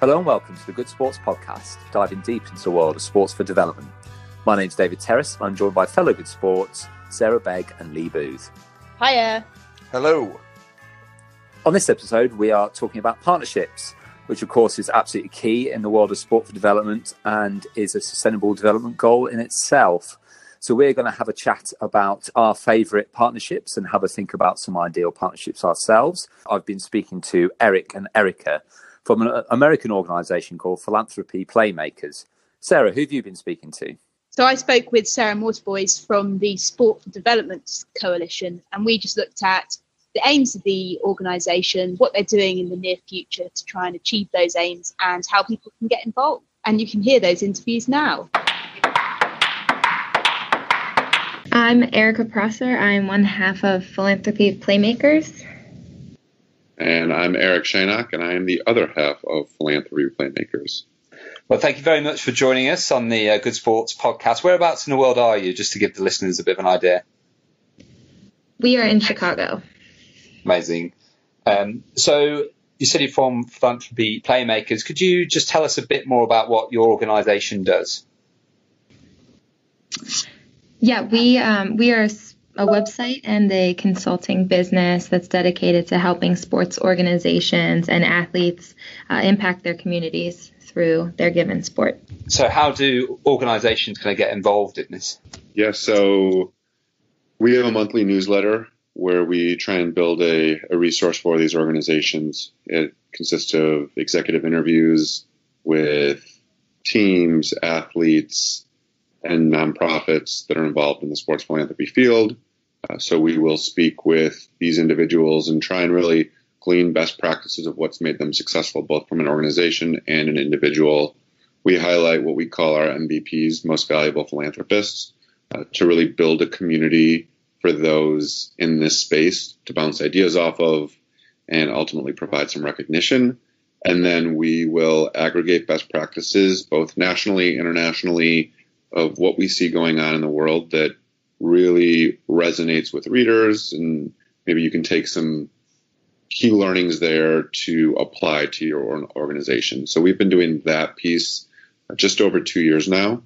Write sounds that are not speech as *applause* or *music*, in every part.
Hello and welcome to the Good Sports Podcast, diving deep into the world of sports for development. My name's David Terrace, and I'm joined by fellow Good Sports, Sarah Begg and Lee Booth. Hiya. Hello. On this episode, we are talking about partnerships, which of course is absolutely key in the world of sport for development and is a sustainable development goal in itself. So we're going to have a chat about our favourite partnerships and have a think about some ideal partnerships ourselves. I've been speaking to Eric and Erica from an American organisation called Philanthropy Playmakers. Sarah, who have you been speaking to? So I spoke with Sarah Mortiboys from the Sport for Development Coalition, and we just looked at the aims of the organisation, what they're doing in the near future to try and achieve those aims, and how people can get involved. And you can hear those interviews now. I'm Erica Prosser. I'm one half of Philanthropy Playmakers. And I'm Eric Shainock, and I am the other half of Philanthropy Playmakers. Well, thank you very much for joining us on the uh, Good Sports podcast. Whereabouts in the world are you, just to give the listeners a bit of an idea? We are in Chicago. Amazing. Um, so, you said you're from Philanthropy Playmakers. Could you just tell us a bit more about what your organisation does? Yeah, we um, we are a website and a consulting business that's dedicated to helping sports organizations and athletes uh, impact their communities through their given sport. So, how do organizations kind of get involved in this? Yeah, so we have a monthly newsletter where we try and build a, a resource for these organizations. It consists of executive interviews with teams, athletes, and nonprofits that are involved in the sports philanthropy field. Uh, so we will speak with these individuals and try and really glean best practices of what's made them successful, both from an organization and an individual. We highlight what we call our MVPs, most valuable philanthropists, uh, to really build a community for those in this space to bounce ideas off of and ultimately provide some recognition. And then we will aggregate best practices, both nationally, internationally, of what we see going on in the world that really resonates with readers, and maybe you can take some key learnings there to apply to your organization. So we've been doing that piece just over two years now,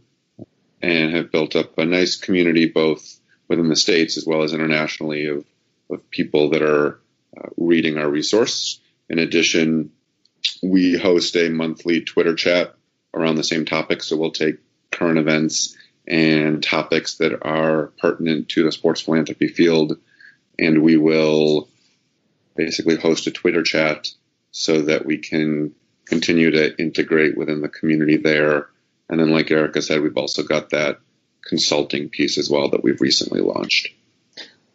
and have built up a nice community both within the states as well as internationally of of people that are uh, reading our resource. In addition, we host a monthly Twitter chat around the same topic. So we'll take current events and topics that are pertinent to the sports philanthropy field. And we will basically host a Twitter chat so that we can continue to integrate within the community there. And then, like Erica said, we've also got that consulting piece as well that we've recently launched.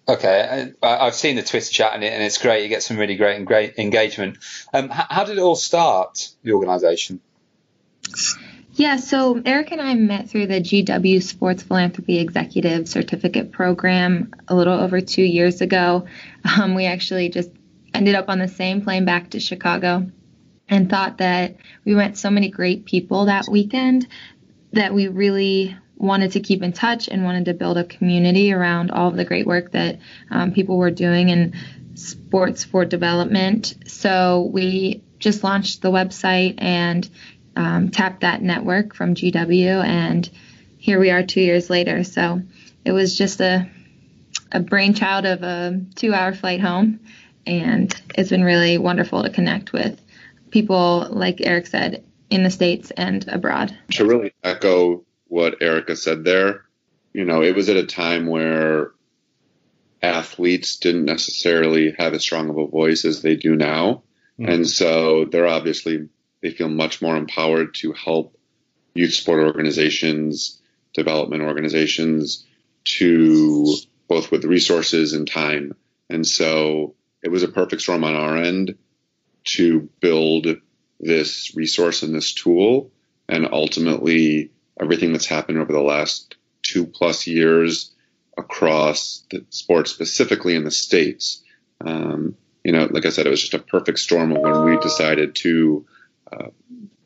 Okay, I've seen the Twitter chat and, it's great. You get some really great and great engagement. Um, how did it all start? The organisation. Yeah, so Eric and I met through the GW Sports Philanthropy Executive Certificate Program a little over two years ago. Um, we actually just ended up on the same plane back to Chicago and thought that we met so many great people that weekend that we really wanted to keep in touch and wanted to build a community around all of the great work that um, people were doing in sports for development. So we just launched the website and um, tapped that network from GW, and here we are two years later. So it was just a a brainchild of a two-hour flight home, and it's been really wonderful to connect with people, like Eric said, in the states and abroad. To really echo what Erica said there, you know, it was at a time where athletes didn't necessarily have as strong of a voice as they do now. Mm. And so they're obviously they feel much more empowered to help youth sport organizations, development organizations to both with resources and time. And so it was a perfect storm on our end to build this resource and this tool. And ultimately, everything that's happened over the last two plus years across the sport, specifically in the States. Um, you know, like I said, it was just a perfect storm when we decided to uh,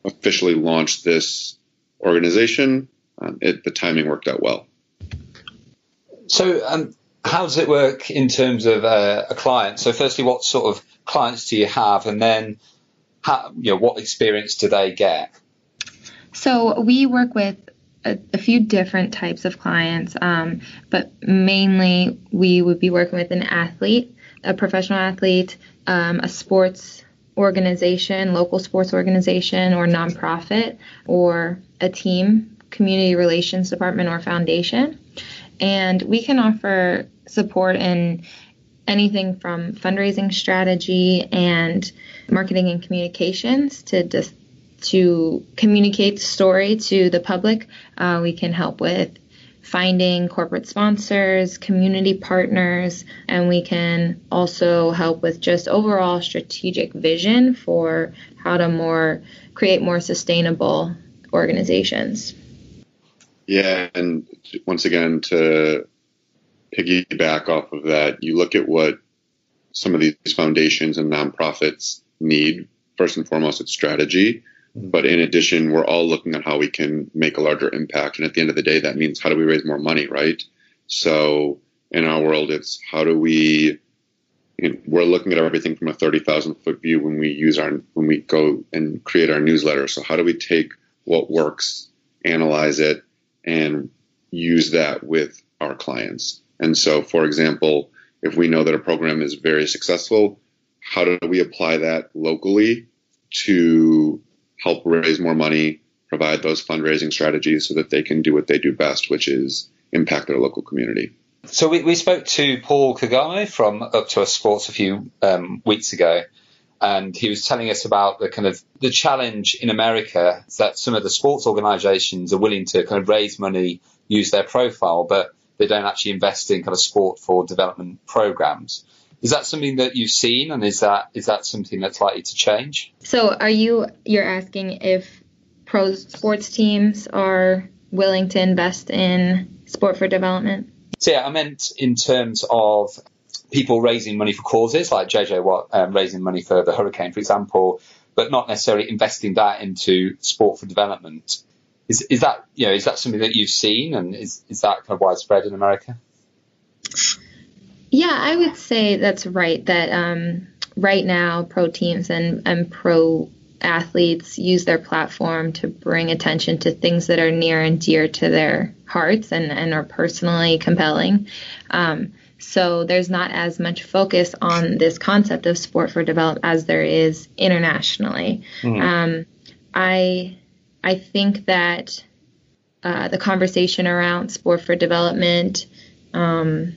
officially launched this organization, um, it, the timing worked out well. So, um, how does it work in terms of uh, a client? So, firstly, what sort of clients do you have, and then how, you know, what experience do they get? So we work with a, a few different types of clients, um, but mainly we would be working with an athlete, a professional athlete, um, a sports organization, local sports organization, or nonprofit, or a team, community relations department, or foundation. And we can offer support in anything from fundraising strategy and marketing and communications to just to communicate the story to the public. Uh, we can help with finding corporate sponsors, community partners, and we can also help with just overall strategic vision for how to more create more sustainable organizations. Yeah, and once again to piggyback off of that, you look at what some of these foundations and nonprofits need. First and foremost, it's strategy. But in addition, we're all looking at how we can make a larger impact. And at the end of the day, that means how do we raise more money, right? So in our world, it's how do we, you know, we're looking at everything from a 30,000 foot view when we use our, when we go and create our newsletter. So how do we take what works, analyze it, and use that with our clients? And so, for example, if we know that a program is very successful, how do we apply that locally to help raise more money, provide those fundraising strategies so that they can do what they do best, which is impact their local community. So we, we spoke to Paul Caccamo from Up to Us Sports a few um, weeks ago, and he was telling us about the kind of the challenge in America that some of the sports organisations are willing to kind of raise money, use their profile, but they don't actually invest in kind of sport for development programs. Is that something that you've seen, and is that is that something that's likely to change? So, are you you're asking if pro sports teams are willing to invest in sport for development? So, yeah, I meant in terms of people raising money for causes, like JJ Watt um, raising money for the hurricane, for example, but not necessarily investing that into sport for development. Is is that you know is that something that you've seen, and is is that kind of widespread in America? Yeah, I would say that's right. That um, right now, pro teams and, and pro athletes use their platform to bring attention to things that are near and dear to their hearts and, and are personally compelling. Um, so there's not as much focus on this concept of sport for development as there is internationally. Mm-hmm. Um, I I think that uh, the conversation around sport for development um,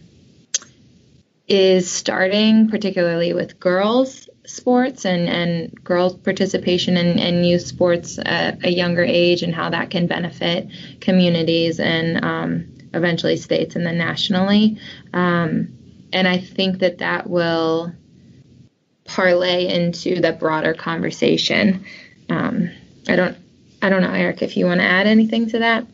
is starting, particularly with girls sports and, and girls participation in, in youth sports at a younger age and how that can benefit communities and um, eventually states and then nationally. Um, and I think that that will parlay into the broader conversation. Um, I don't, I don't know, Eric, if you want to add anything to that.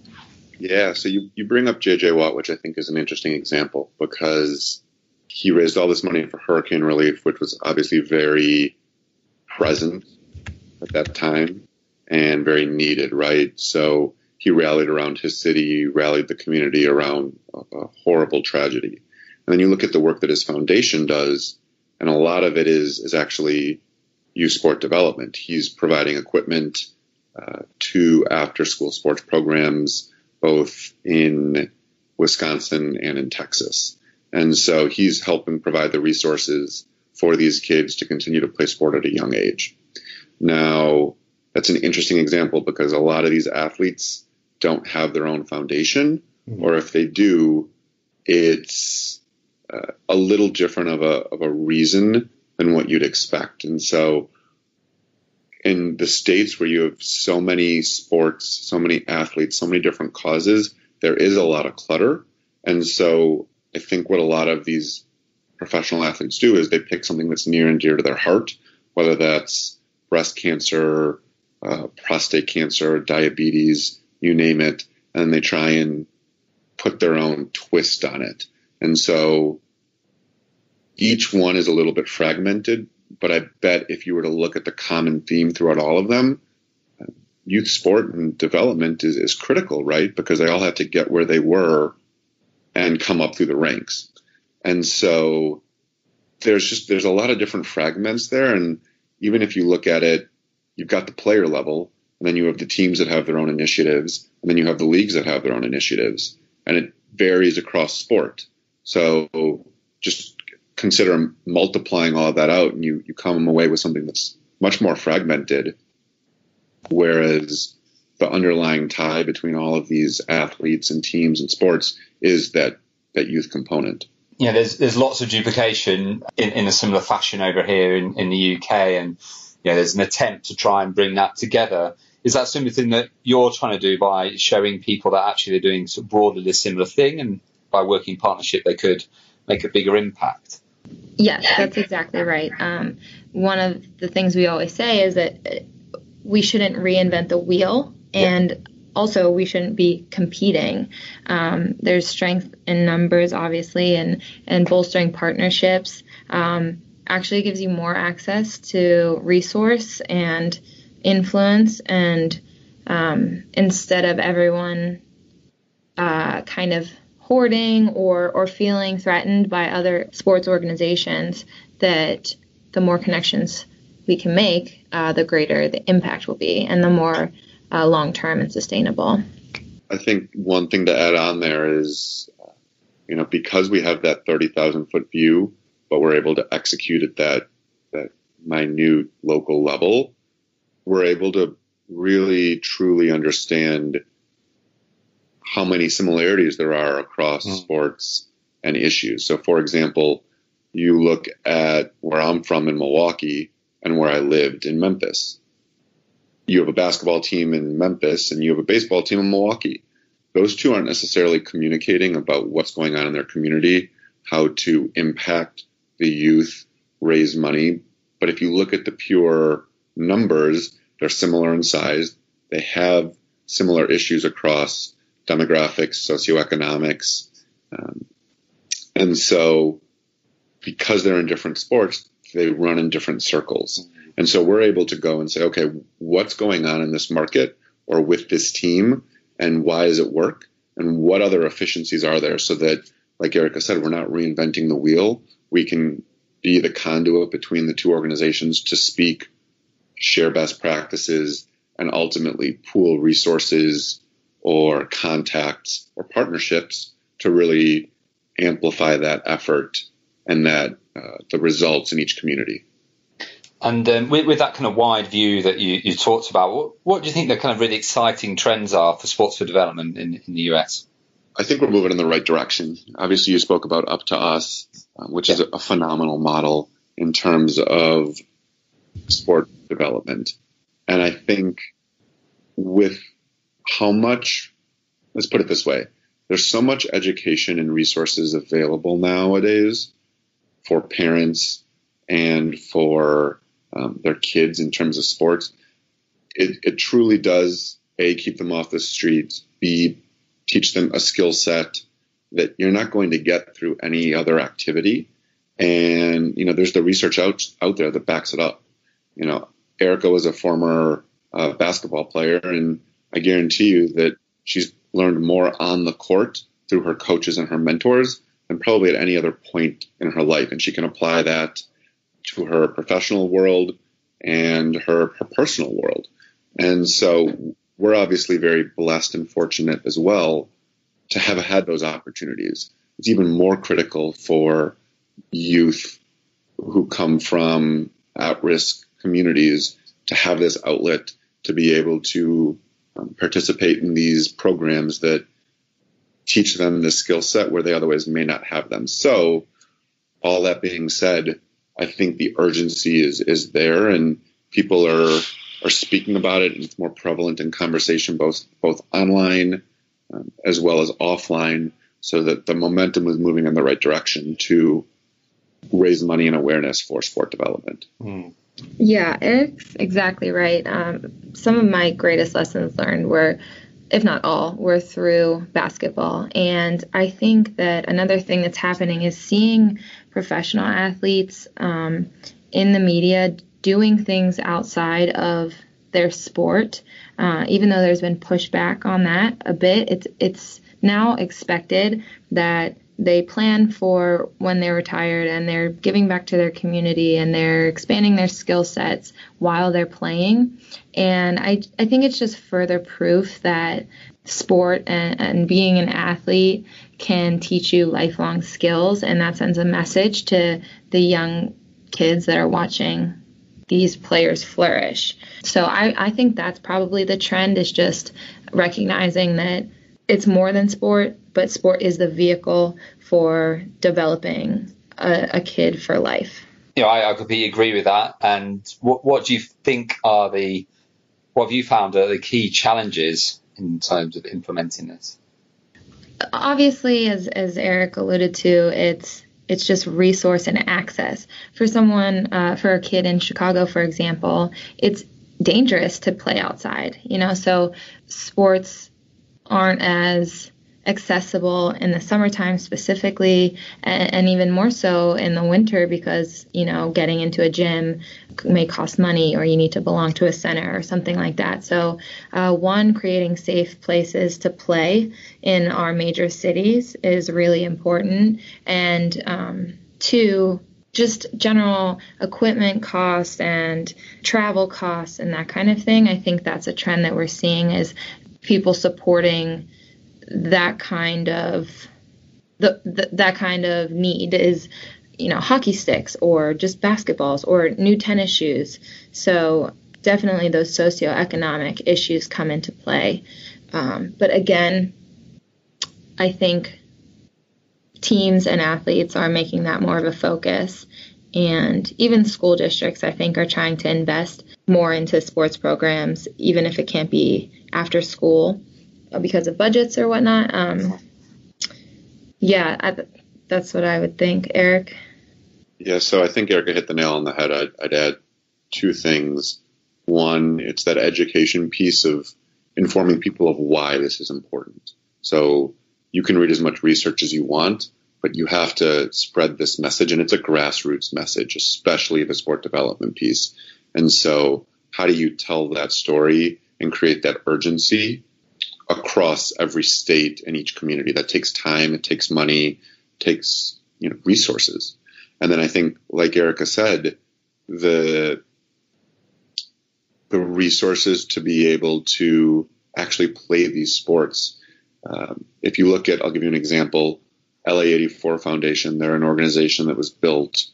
Yeah, so you, you bring up JJ Watt, which I think is an interesting example because he raised all this money for hurricane relief, which was obviously very present at that time and very needed, right? So he rallied around his city, rallied the community around a, horrible tragedy. And then you look at the work that his foundation does, and a lot of it is is actually youth sport development. He's providing equipment uh, to after school sports programs, both in Wisconsin and in Texas. And so he's helping provide the resources for these kids to continue to play sport at a young age. Now, that's an interesting example because a lot of these athletes don't have their own foundation, mm-hmm. or if they do, it's uh, a little different of a, of a reason than what you'd expect. And so, in the states where you have so many sports, so many athletes, so many different causes, there is a lot of clutter. And so I think what a lot of these professional athletes do is they pick something that's near and dear to their heart, whether that's breast cancer, uh, prostate cancer, diabetes, you name it, and they try and put their own twist on it. And so each one is a little bit fragmented, but I bet if you were to look at the common theme throughout all of them, youth sport and development is, is critical, right? Because they all have to get where they were and come up through the ranks. And so there's just there's a lot of different fragments there and even if you look at it you've got the player level, and then you have the teams that have their own initiatives, and then you have the leagues that have their own initiatives, and it varies across sport. So just consider multiplying all that out, and you you come away with something that's much more fragmented. Whereas the underlying tie between all of these athletes and teams and sports is that that youth component. Yeah, there's there's lots of duplication in, in a similar fashion over here in, in the UK, and you know, there's an attempt to try and bring that together. Is that something that you're trying to do by showing people that actually they're doing sort of broadly a similar thing, and by working partnership they could make a bigger impact? Yes, that's exactly right. Um, one of the things we always say is that we shouldn't reinvent the wheel, and also we shouldn't be competing. Um, there's strength in numbers, obviously, and and bolstering partnerships. Um, actually gives you more access to resource and influence and um, instead of everyone uh, kind of hoarding or, or feeling threatened by other sports organizations that the more connections we can make, uh, the greater the impact will be and the more uh, long term and sustainable. I think one thing to add on there is, you know, because we have that 30,000 foot view, but we're able to execute at that that minute local level, we're able to really truly understand how many similarities there are across mm. sports and issues. So, for example, you look at where I'm from in Milwaukee and where I lived in Memphis. You have a basketball team in Memphis and you have a baseball team in Milwaukee. Those two aren't necessarily communicating about what's going on in their community, how to impact the youth raise money. But if you look at the pure numbers, they're similar in size. They have similar issues across demographics, socioeconomics. Um, and so, because they're in different sports, they run in different circles. And so, we're able to go and say, okay, what's going on in this market or with this team, and why does it work? And what other efficiencies are there so that, like Erica said, we're not reinventing the wheel, we can be the conduit between the two organizations to speak, share best practices, and ultimately pool resources or contacts or partnerships to really amplify that effort and that uh, the results in each community. And um, with, with, that kind of wide view that you, you talked about, what, what, do you think the kind of really exciting trends are for sports for development in, in the US? I think we're moving in the right direction. Obviously, you spoke about Up to Us, uh, which yeah. is a phenomenal model in terms of sport development. And I think with how much, let's put it this way, there's so much education and resources available nowadays for parents and for um, their kids in terms of sports. It, it truly does, A, keep them off the streets, B, teach them a skill set that you're not going to get through any other activity. And, you know, there's the research out, out there that backs it up. You know, Erica was a former uh, basketball player, and I guarantee you that she's learned more on the court through her coaches and her mentors than probably at any other point in her life. And she can apply that to her professional world and her, her personal world. And so we're obviously very blessed and fortunate as well to have had those opportunities. It's even more critical for youth who come from at risk communities to have this outlet to be able to um, participate in these programs that teach them the skill set where they otherwise may not have them. So, all that being said, I think the urgency is is there, and people are are speaking about it, and it's more prevalent in conversation both both online um, as well as offline, so that the momentum is moving in the right direction to raise money and awareness for sport development. Mm. Yeah, Eric's exactly right. Um, some of my greatest lessons learned were, if not all, were through basketball. And I think that another thing that's happening is seeing professional athletes um, in the media doing things outside of their sport. Uh, even though there's been pushback on that a bit, it's it's now expected that they plan for when they're retired and they're giving back to their community and they're expanding their skill sets while they're playing. And I, I think it's just further proof that sport and, and being an athlete can teach you lifelong skills. And that sends a message to the young kids that are watching these players flourish. So I, I think that's probably the trend is just recognizing that it's more than sport, but sport is the vehicle for developing a, a kid for life. Know, I, I, completely agree with that. And what, what do you think are the, what have you found are the key challenges in terms of implementing this? Obviously, as, as Eric alluded to, it's it's just resource and access. For someone, uh, for a kid in Chicago, for example, it's dangerous to play outside, you know, so sports aren't as accessible in the summertime specifically and, and, even more so in the winter because you know getting into a gym may cost money or you need to belong to a center or something like that. So uh, one creating safe places to play in our major cities is really important. And um, two just general equipment costs and travel costs and that kind of thing. I think that's a trend that we're seeing is people supporting that kind of the, the, that kind of need is you know hockey sticks or just basketballs or new tennis shoes. So definitely those socioeconomic issues come into play. Um, but again i think teams and athletes are making that more of a focus. And even school districts i think are trying to invest more into sports programs even if it can't be after school because of budgets or whatnot. Um, yeah, I, that's what I would think, Eric. Yeah, so I think Erica hit the nail on the head. I'd, I'd add two things. One, it's that education piece of informing people of why this is important. So you can read as much research as you want, but you have to spread this message, and it's a grassroots message, especially the sport development piece. And so, how do you tell that story and create that urgency across every state and each community. That takes time, it takes money, takes you know resources. And then I think, like Erica said, the the resources to be able to actually play these sports. Um, if you look at, I'll give you an example. LA84 Foundation, they're an organization that was built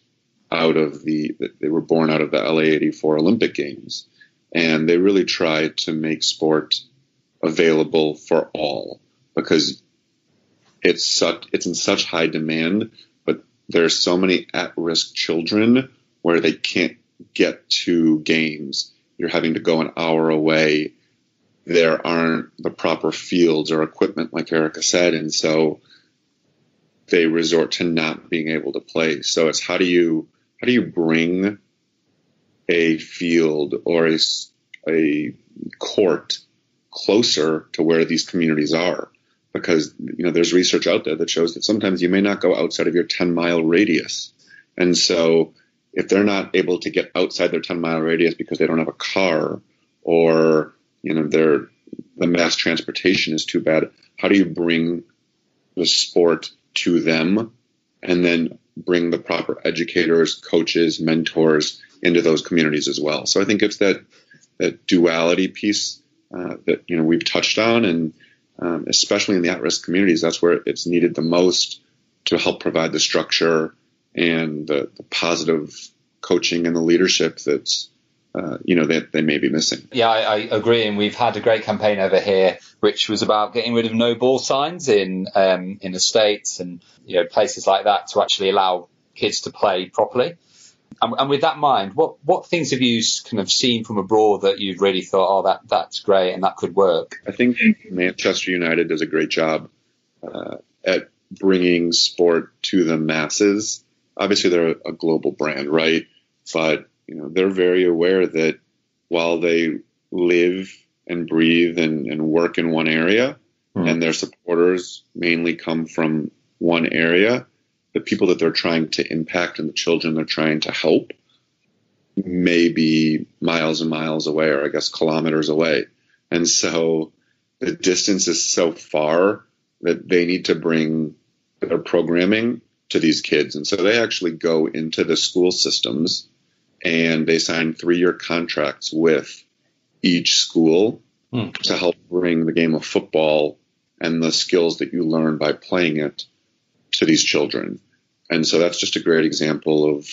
out of the, they were born out of the LA84 Olympic Games. And they really try to make sport available for all because it's such it's in such high demand, but there's so many at-risk children where they can't get to games. You're having to go an hour away. There aren't the proper fields or equipment, like Erica said, and so they resort to not being able to play. So it's how do you how do you bring a field or a, a court closer to where these communities are. Because you know there's research out there that shows that sometimes you may not go outside of your 10 mile radius. And so if they're not able to get outside their 10 mile radius because they don't have a car or you know their the mass transportation is too bad how do you bring the sport to them and then bring the proper educators coaches mentors into those communities as well? So i think it's that that duality piece uh, that you know we've touched on, and um, especially in the at-risk communities, that's where it's needed the most to help provide the structure and the, the positive coaching and the leadership that's uh, you know that they, they may be missing. Yeah, I, I, agree, and we've had a great campaign over here, which was about getting rid of no ball signs in um, in the states and you know places like that to actually allow kids to play properly. And, and, with that in mind, what what things have you kind of seen from abroad that you've really thought, oh, that that's great and that could work? I think Manchester United does a great job uh, at bringing sport to the masses. Obviously, they're a global brand, right? But you know, they're very aware that while they live and breathe and, and work in one area, hmm. and their supporters mainly come from one area, the people that they're trying to impact and the children they're trying to help may be miles and miles away, or I guess kilometers away. And so the distance is so far that they need to bring their programming to these kids. And so they actually go into the school systems and they sign three year contracts with each school hmm. to help bring the game of football and the skills that you learn by playing it to these children. And so that's just a great example of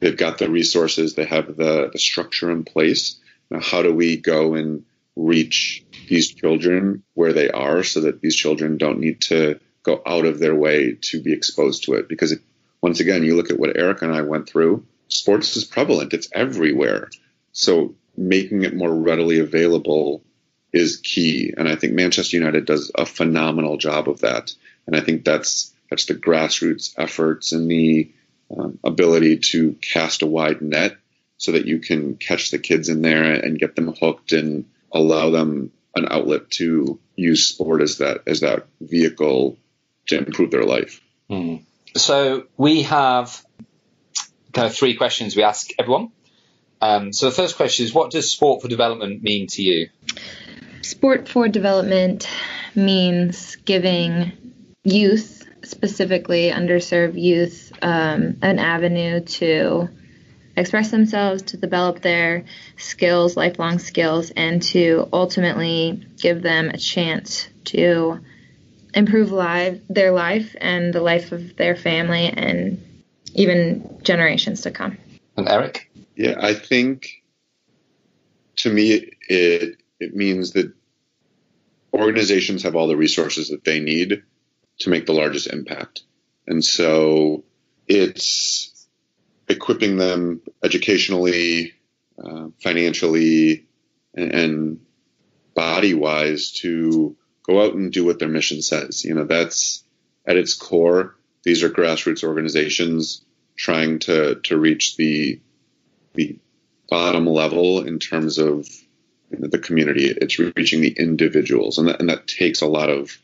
they've got the resources, they have the, the structure in place. Now, how do we go and reach these children where they are so that these children don't need to go out of their way to be exposed to it? Because once again, you look at what Eric and I went through, sports is prevalent, it's everywhere. So making it more readily available is key. And I think Manchester United does a phenomenal job of that. And I think that's that's the grassroots efforts and the um, ability to cast a wide net so that you can catch the kids in there and get them hooked and allow them an outlet to use sport as that as that vehicle to improve their life. Mm. So we have kind of three questions we ask everyone. Um, so the first question is, what does sport for development mean to you? Sport for development means giving youth, specifically underserved youth, um, an avenue to express themselves, to develop their skills, lifelong skills, and to ultimately give them a chance to improve live, their life and the life of their family and even generations to come. And Eric? Yeah, I think to me it it means that organizations have all the resources that they need to make the largest impact. And so it's equipping them educationally, uh, financially, and, and body wise to go out and do what their mission says. You know, that's at its core. These are grassroots organizations trying to, to reach the, the bottom level in terms of the community. It's reaching the individuals, and that, and that takes a lot of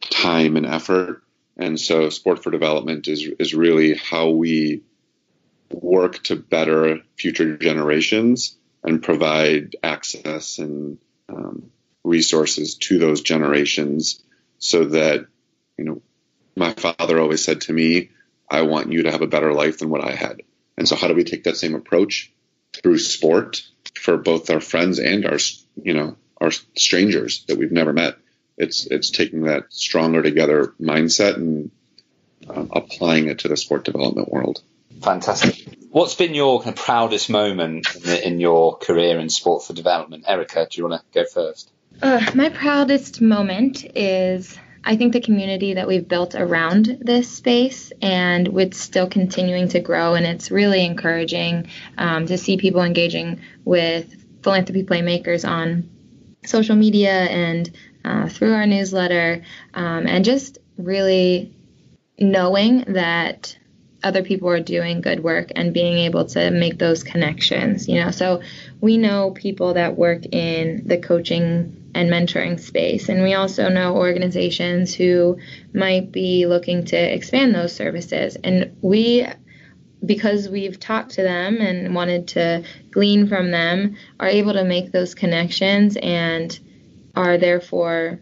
time and effort. And so, sport for development is is really how we work to better future generations and provide access and um, resources to those generations, so that you know, my father always said to me, "I want you to have a better life than what I had." And so, how do we take that same approach through sport for both our friends and our you know our strangers that we've never met. It's it's taking that stronger together mindset and uh, applying it to the sport development world. Fantastic. What's been your kind of proudest moment in, the, in your career in sport for development, Erica? Do you want to go first? Uh, my proudest moment is I think the community that we've built around this space and it's still continuing to grow and it's really encouraging um, to see people engaging with philanthropy playmakers on social media and uh, through our newsletter um, and just really knowing that other people are doing good work and being able to make those connections you know so we know people that work in the coaching and mentoring space. And we also know organizations who might be looking to expand those services. And we, because we've talked to them and wanted to glean from them, are able to make those connections and are therefore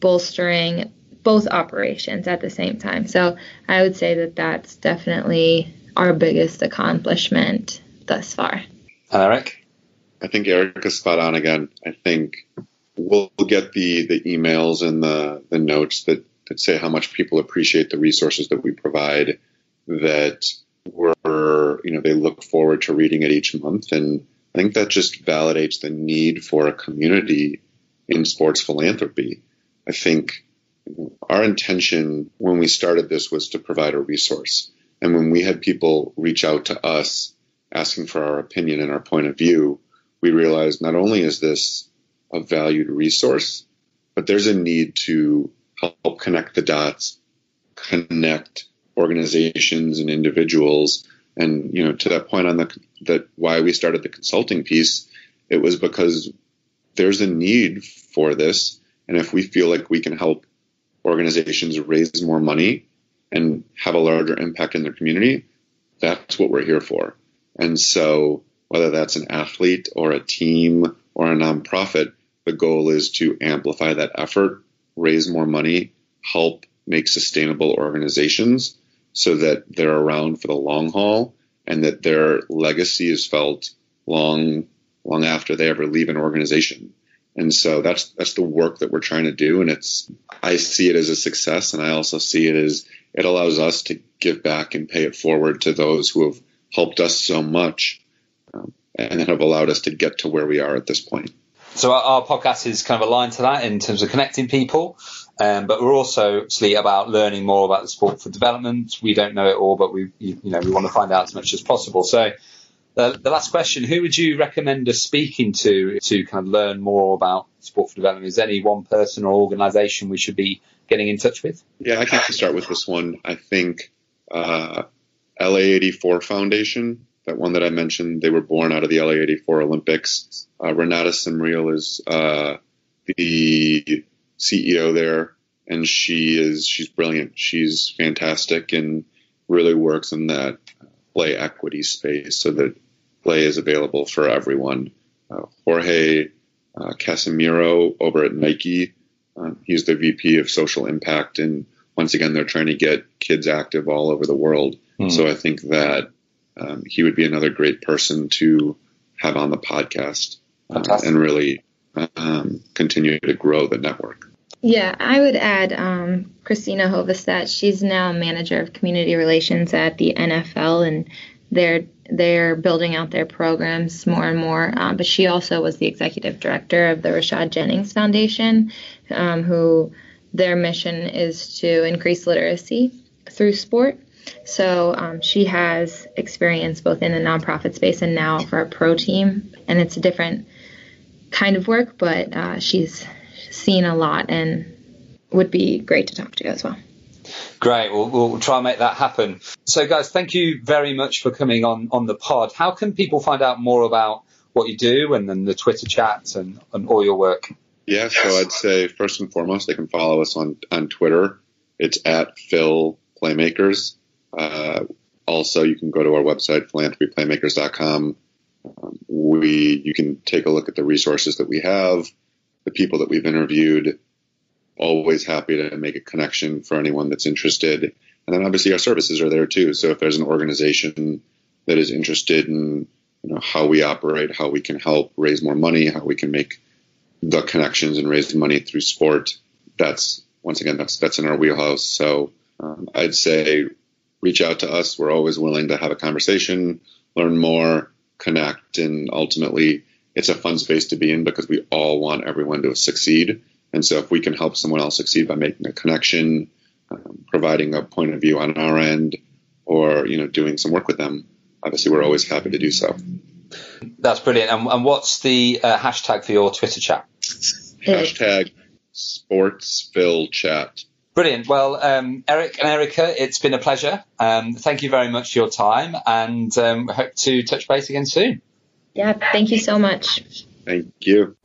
bolstering both operations at the same time. So I would say that that's definitely our biggest accomplishment thus far. Eric? I think Eric is spot on again. I think we'll get the the emails and the the notes that that say how much people appreciate the resources that we provide. That we're you know they look forward to reading it each month, and I think that just validates the need for a community in sports philanthropy. I think our intention when we started this was to provide a resource. And when we had people reach out to us asking for our opinion and our point of view, we realized not only is this a valued resource, but there's a need to help connect the dots, connect organizations and individuals. And, you know, to that point on the, that why we started the consulting piece, it was because there's a need for this. And if we feel like we can help organizations raise more money and have a larger impact in their community, that's what we're here for. And so whether that's an athlete or a team or a nonprofit, the goal is to amplify that effort, raise more money, help make sustainable organizations so that they're around for the long haul and that their legacy is felt long long after they ever leave an organization. And so that's that's the work that we're trying to do and it's I see it as a success and I also see it as it allows us to give back and pay it forward to those who have helped us so much um, and have allowed us to get to where we are at this point. So our, our podcast is kind of aligned to that in terms of connecting people, um, but we're also actually about learning more about the sport for development. We don't know it all, but we you, you know we want to find out as much as possible. So the, the, last question: Who would you recommend us speaking to to kind of learn more about sport for development? Is there any one person or organisation we should be getting in touch with? Yeah, I can start with this one. I think uh, LA84 Foundation, that one that I mentioned, they were born out of the LA84 Olympics. Uh, Renata Simril is uh, the CEO there, and she is she's brilliant. She's fantastic and really works in that play equity space so that play is available for everyone. Uh, Jorge uh, Casimiro over at Nike, uh, he's the VP of social impact, and once again, they're trying to get kids active all over the world. Mm. So I think that um, he would be another great person to have on the podcast uh, and really um, continue to grow the network. Yeah, I would add um, Christina Hovestad. She's now manager of community relations at the NFL, and they're they're building out their programs more and more. Um, but she also was the executive director of the Rashad Jennings Foundation, um, who their mission is to increase literacy through sport. So um, she has experience both in the nonprofit space and now for a pro team, and it's a different kind of work, but uh, she's seen a lot and would be great to talk to you as well. Great. We'll, we'll try and make that happen. So, guys, thank you very much for coming on on the pod. How can people find out more about what you do and then the Twitter chats and, and all your work? Yeah, so I'd say first and foremost, they can follow us on, on Twitter. It's at Phil Playmakers. Uh, also, you can go to our website, philanthropyplaymakers.com. Um, we, you can take a look at the resources that we have, the people that we've interviewed. Always happy to make a connection for anyone that's interested. And then obviously our services are there too. So if there's an organization that is interested in you know how we operate, how we can help raise more money, how we can make the connections and raise money through sport, that's once again that's that's in our wheelhouse. So um, I'd say reach out to us. We're always willing to have a conversation, learn more, connect, and ultimately it's a fun space to be in because we all want everyone to succeed. And so if we can help someone else succeed by making a connection, um, providing a point of view on our end, or you know doing some work with them, obviously we're always happy to do so. That's brilliant. And, and what's the uh, hashtag for your Twitter chat? Hashtag SportsPhilChat. Chat. Brilliant. Well, um, Eric and Erica, it's been a pleasure. Um, thank you very much for your time, and um, hope to touch base again soon. Yeah, thank you so much. Thank you.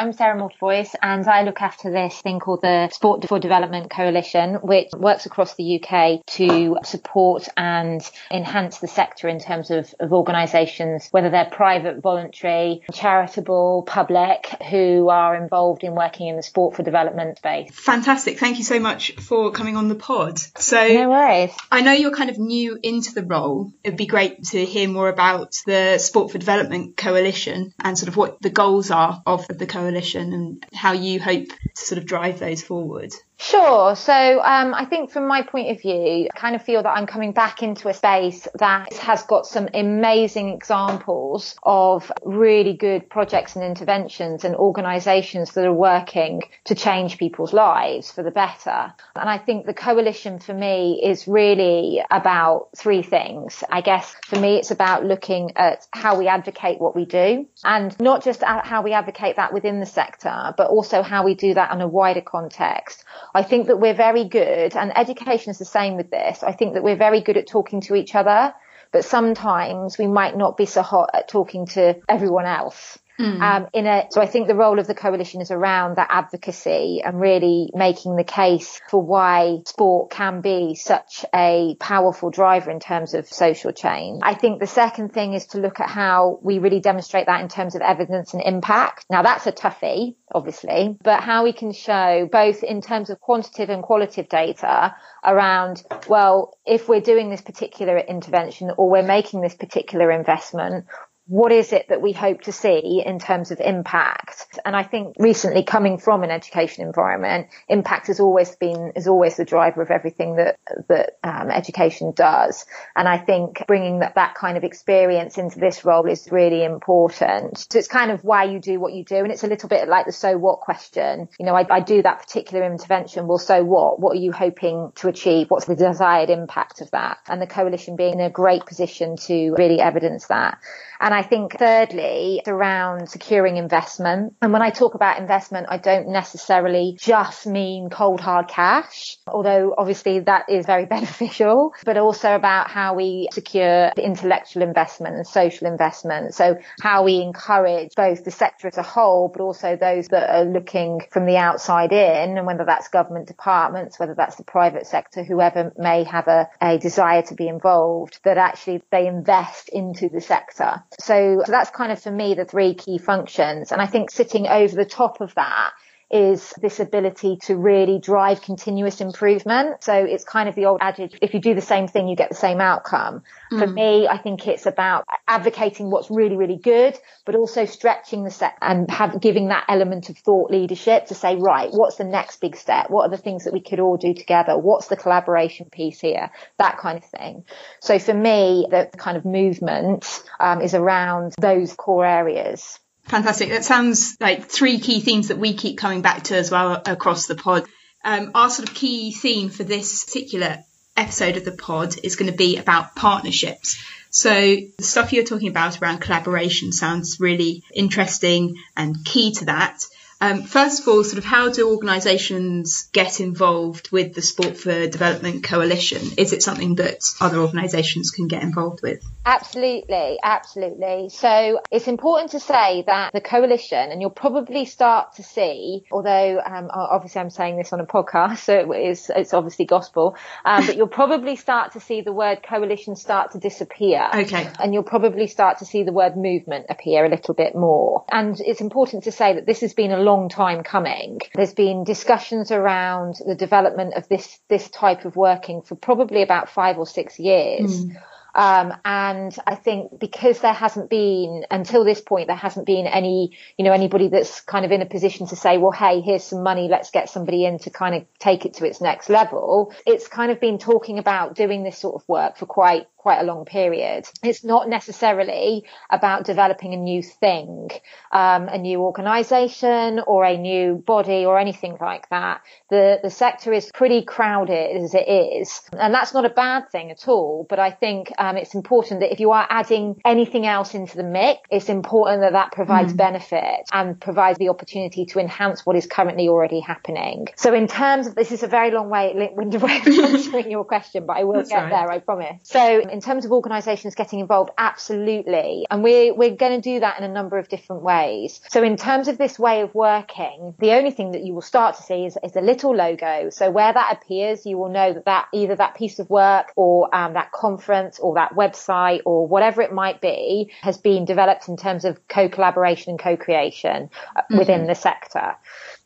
I'm Sarah Mortiboys and I look after this thing called the Sport for Development Coalition, which works across the UK to support and enhance the sector in terms of, of organisations, whether they're private, voluntary, charitable, public, who are involved in working in the sport for development space. Fantastic. Thank you so much for coming on the pod. So no worries. I know you're kind of new into the role. It'd be great to hear more about the Sport for Development Coalition and sort of what the goals are of the coalition and how you hope to sort of drive those forward? Sure. So um, I think from my point of view, I kind of feel that I'm coming back into a space that has got some amazing examples of really good projects and interventions and organisations that are working to change people's lives for the better. And I think the coalition for me is really about three things. I guess for me, it's about looking at how we advocate what we do and not just how we advocate that within the sector, but also how we do that in a wider context I think that we're very good, and education is the same with this. I think that we're very good at talking to each other, but sometimes we might not be so hot at talking to everyone else. Mm. Um, in a, so I think the role of the coalition is around that advocacy and really making the case for why sport can be such a powerful driver in terms of social change. I think the second thing is to look at how we really demonstrate that in terms of evidence and impact. Now that's a toughie, obviously, but how we can show both in terms of quantitative and qualitative data around, well, if we're doing this particular intervention or we're making this particular investment, what is it that we hope to see in terms of impact? And I think recently coming from an education environment, impact has always been, is always the driver of everything that, that um, education does. And I think bringing that, that kind of experience into this role is really important. So it's kind of why you do what you do. And it's a little bit like the so what question. You know, I, I do that particular intervention. Well, so what? What are you hoping to achieve? What's the desired impact of that? And the coalition being in a great position to really evidence that. And I think thirdly, around securing investment. And when I talk about investment, I don't necessarily just mean cold hard cash, although obviously that is very *laughs* beneficial, but also about how we secure intellectual investment and social investment. So how we encourage both the sector as a whole, but also those that are looking from the outside in, and whether that's government departments, whether that's the private sector, whoever may have a, a desire to be involved, that actually they invest into the sector. So, so that's kind of for me the three key functions. And I think sitting over the top of that is this ability to really drive continuous improvement. So it's kind of the old adage, if you do the same thing, you get the same outcome. Mm. For me, I think it's about advocating what's really, really good, but also stretching the set and have giving that element of thought leadership to say, right, what's the next big step? What are the things that we could all do together? What's the collaboration piece here? That kind of thing. So for me, the kind of movement um, is around those core areas. Fantastic. That sounds like three key themes that we keep coming back to as well across the pod. Um, our sort of key theme for this particular episode of the pod is going to be about partnerships. So the stuff you're talking about around collaboration sounds really interesting and key to that. Um, first of all, sort of how do organisations get involved with the Sport for Development Coalition? Is it something that other organisations can get involved with? Absolutely, absolutely. So it's important to say that the coalition, and you'll probably start to see, although um, obviously I'm saying this on a podcast, *laughs* so it's, it's obviously gospel, um, but you'll probably start to see the word coalition start to disappear. Okay. And you'll probably start to see the word movement appear a little bit more. And it's important to say that this has been a long time coming. There's been discussions around the development of this, this type of working for probably about five or six years. Mm. Um, and I think because there hasn't been until this point, there hasn't been any, you know, anybody that's kind of in a position to say, well, hey, here's some money. Let's get somebody in to kind of take it to its next level. It's kind of been talking about doing this sort of work for quite quite a long period. It's not necessarily about developing a new thing, um, a new organisation or a new body or anything like that. The the sector is pretty crowded as it is, and that's not a bad thing at all. But I think um, it's important that if you are adding anything else into the mix, it's important that that provides mm. benefit and provides the opportunity to enhance what is currently already happening. So in terms of this is a very long way, *laughs* winded way of *laughs* answering your question, but I will that's get right. there, I promise. So in terms of organisations getting involved, absolutely. And we're, we're going to do that in a number of different ways. So in terms of this way of working, the only thing that you will start to see is, is a little logo. So where that appears, you will know that that either that piece of work or um, that conference or that website or whatever it might be has been developed in terms of co-collaboration and co-creation mm-hmm. within the sector.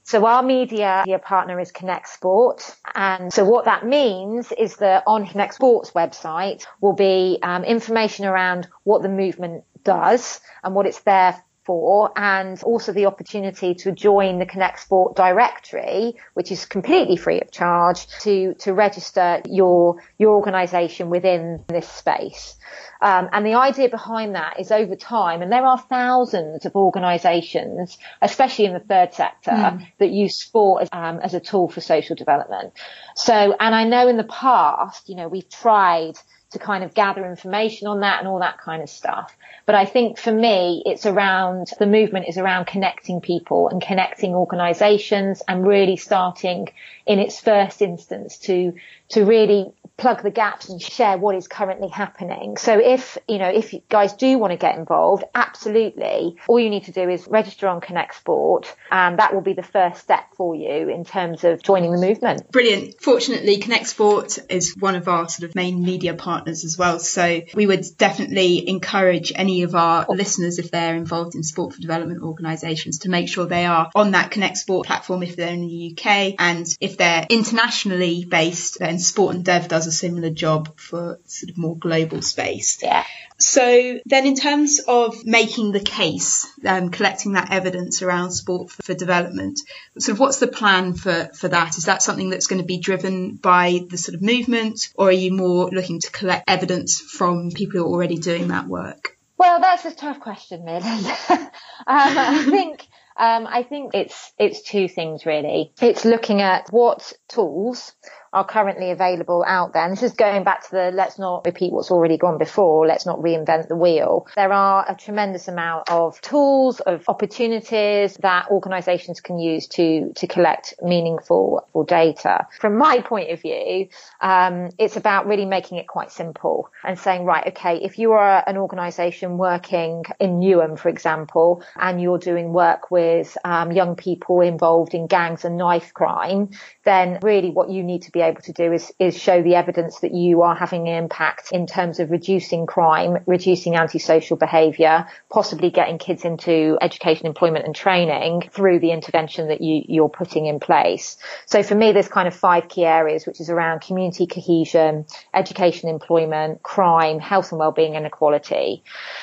So our media partner is Connect Sport. And so what that means is that on Connect Sport's website will be um, information around what the movement does and what it's there for and also the opportunity to join the Connect Sport directory, which is completely free of charge to, to register your, your organization within this space. Um, and the idea behind that is over time, and there are thousands of organisations, especially in the third sector, mm. that use sport as, um, as a tool for social development. So, and I know in the past, you know, we've tried to kind of gather information on that and all that kind of stuff. But I think for me, it's around the movement is around connecting people and connecting organizations and really starting in its first instance to, to really plug the gaps and share what is currently happening. So if, you know, if you guys do want to get involved, absolutely. All you need to do is register on Connect Sport and that will be the first step for you in terms of joining the movement. Brilliant. Fortunately, Connect Sport is one of our sort of main media partners as well. So we would definitely encourage any of our listeners, if they're involved in sport for development organisations, to make sure they are on that Connect Sport platform if they're in the UK. And if they're internationally based, then Sport and Dev does a similar job for sort of more global space. Yeah. So then, in terms of making the case, um, collecting that evidence around sport for, for, development, sort of what's the plan for for that? Is that something that's going to be driven by the sort of movement, or are you more looking to collect evidence from people who are already doing that work? Well, that's a tough question, really. *laughs* um, I *laughs* think. Um, I think it's it's two things really. It's looking at what tools are currently available out there. And this is going back to the let's not repeat what's already gone before, let's not reinvent the wheel. There are a tremendous amount of tools, of opportunities that organizations can use to, to collect meaningful data. From my point of view, um, it's about really making it quite simple and saying, right, okay, if you are an organization working in Newham, for example, and you're doing work with um, young people involved in gangs and knife crime, then really what you need to be able to do is, is show the evidence that you are having an impact in terms of reducing crime, reducing antisocial behaviour, possibly getting kids into education, employment and training through the intervention that you, you're putting in place. So for me, there's kind of five key areas, which is around community cohesion, education, employment, crime, health and wellbeing and equality.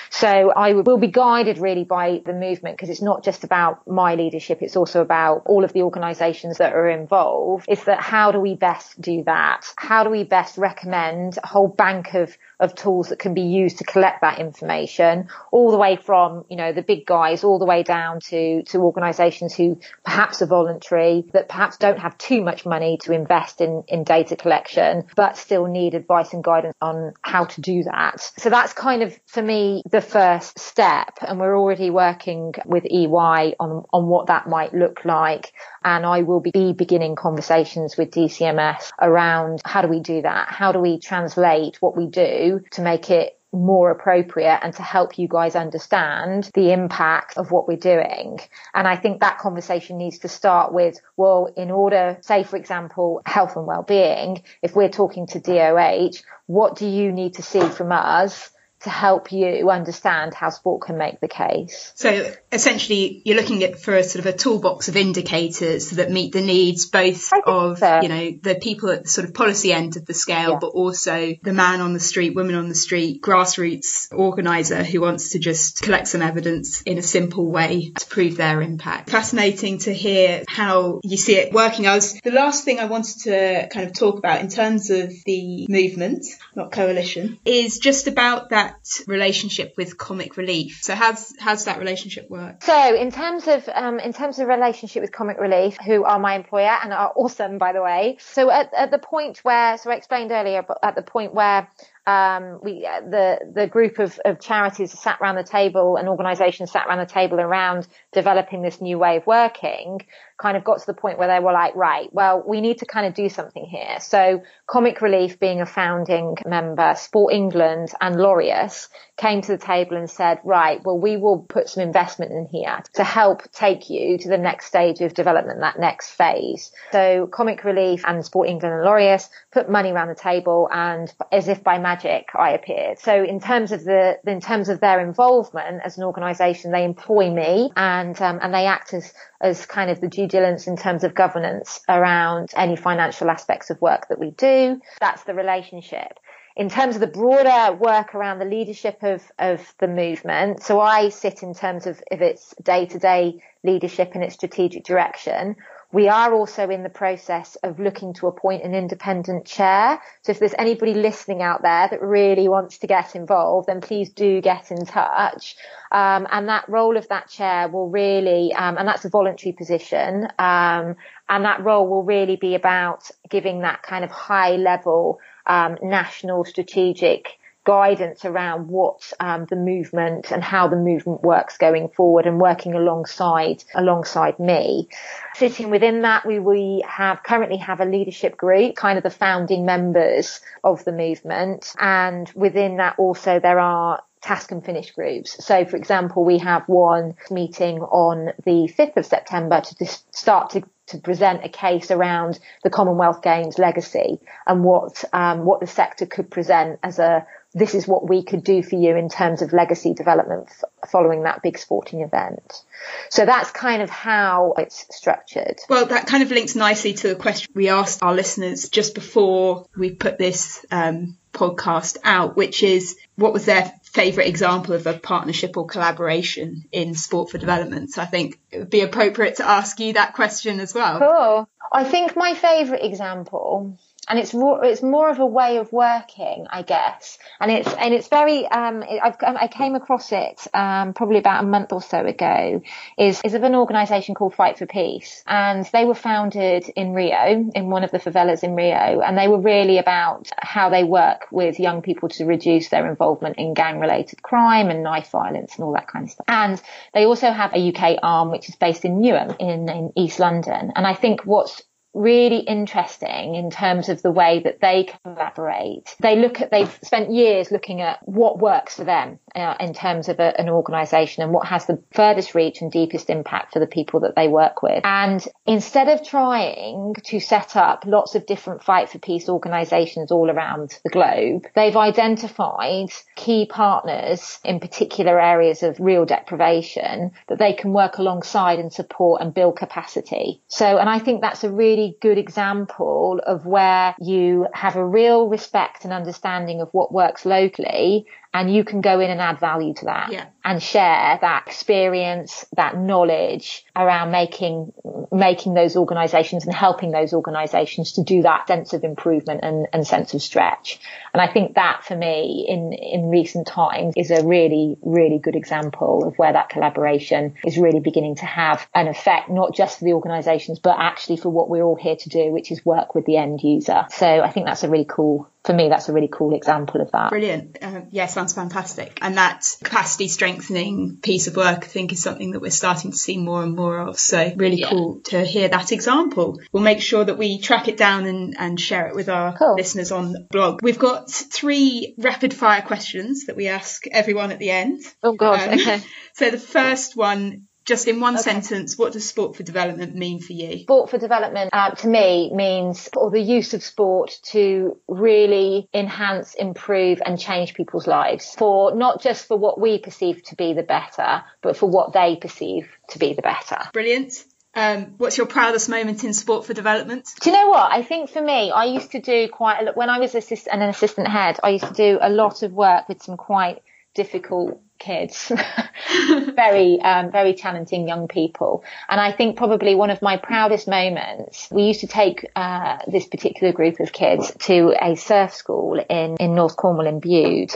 So I will be guided really by the movement because it's not just about my leadership. It's also about all of the organisations that are involved. Is that how do we best do that? How do we best recommend a whole bank of of tools that can be used to collect that information all the way from, you know, the big guys all the way down to, to organizations who perhaps are voluntary, that perhaps don't have too much money to invest in, in data collection, but still need advice and guidance on how to do that. So that's kind of, for me, the first step. And we're already working with EY on, on what that might look like. And I will be beginning conversations with DCMS around how do we do that? How do we translate what we do to make it more appropriate and to help you guys understand the impact of what we're doing. And I think that conversation needs to start with, well, in order, say, for example, health and well-being, if we're talking to DOH, what do you need to see from us to help you understand how sport can make the case. So essentially, you're looking at for a sort of a toolbox of indicators that meet the needs both of so. you know the people at the sort of policy end of the scale, yeah. but also the man on the street, woman on the street, grassroots organizer who wants to just collect some evidence in a simple way to prove their impact. Fascinating to hear how you see it working. I was the last thing I wanted to kind of talk about in terms of the movement, not coalition, is just about that relationship with Comic Relief. So how's how's that relationship work? So in terms of um, in terms of relationship with Comic Relief, who are my employer and are awesome by the way. So at, at the point where, so I explained earlier, but at the point where um, we uh, the the group of, of charities sat around the table and organisations sat around the table around developing this new way of working kind of got to the point where they were like, right, well, we need to kind of do something here. So Comic Relief being a founding member, Sport England and Laureus came to the table and said, right, well, we will put some investment in here to help take you to the next stage of development, that next phase. So Comic Relief and Sport England and Laureus put money around the table and as if by magic, I appeared. So in terms of the, in terms of their involvement as an organization, they employ me and, um, and they act as, as kind of the due in terms of governance around any financial aspects of work that we do. That's the relationship in terms of the broader work around the leadership of, of the movement, so I sit in terms of, of its day to day leadership and its strategic direction. We are also in the process of looking to appoint an independent chair. So if there's anybody listening out there that really wants to get involved, then please do get in touch. Um, and that role of that chair will really, um, and that's a voluntary position. Um, and that role will really be about giving that kind of high level um, national strategic guidance around what um, the movement and how the movement works going forward and working alongside alongside me. Sitting within that, we, we have currently have a leadership group, kind of the founding members of the movement. And within that also there are task and finish groups. So, for example, we have one meeting on the 5th of September to start to, to present a case around the Commonwealth Games legacy and what um, what the sector could present as a this is what we could do for you in terms of legacy development f- following that big sporting event. So that's kind of how it's structured. Well, that kind of links nicely to the question we asked our listeners just before we put this um, podcast out, which is what was their favourite example of a partnership or collaboration in sport for development. So I think it would be appropriate to ask you that question as well. Cool. I think my favourite example and it's more it's more of a way of working, I guess. And it's and it's very um, it, i came across it um, probably about a month or so ago. Is is of an organisation called Fight for Peace, and they were founded in Rio, in one of the favelas in Rio, and they were really about how they work with young people to reduce their involvement in gang-related crime and knife violence and all that kind of stuff. And they also have a UK arm which is based in Newham in, in East London. And I think what's really interesting in terms of the way that they collaborate. They look at, they've spent years looking at what works for them uh, in terms of a, an organization and what has the furthest reach and deepest impact for the people that they work with. And instead of trying to set up lots of different fight for peace organizations all around the globe, they've identified key partners in particular areas of real deprivation that they can work alongside and support and build capacity. So, and I think that's a really good example of where you have a real respect and understanding of what works locally and you can go in and add value to that yeah. and share that experience, that knowledge around making, making those organizations and helping those organizations to do that sense of improvement and, and sense of stretch. And I think that for me in, in recent times is a really, really good example of where that collaboration is really beginning to have an effect, not just for the organizations, but actually for what we're all here to do, which is work with the end user. So I think that's a really cool for me, that's a really cool example of that. Brilliant. Uh, yeah, sounds fantastic. And that capacity strengthening piece of work, I think, is something that we're starting to see more and more of. So really yeah. cool to hear that example. We'll make sure that we track it down and, and share it with our cool. listeners on the blog. We've got three rapid fire questions that we ask everyone at the end. Oh, God. Um, okay. *laughs* So the first one just in one okay. sentence, what does sport for development mean for you? Sport for development uh, to me means or the use of sport to really enhance, improve and change people's lives for not just for what we perceive to be the better, but for what they perceive to be the better. Brilliant. Um, what's your proudest moment in sport for development? Do you know what? I think for me, I used to do quite a lot when I was assist- an assistant head. I used to do a lot of work with some quite difficult kids, *laughs* very, um, very talented young people. And I think probably one of my proudest moments, we used to take, uh, this particular group of kids to a surf school in, in North Cornwall in Bude.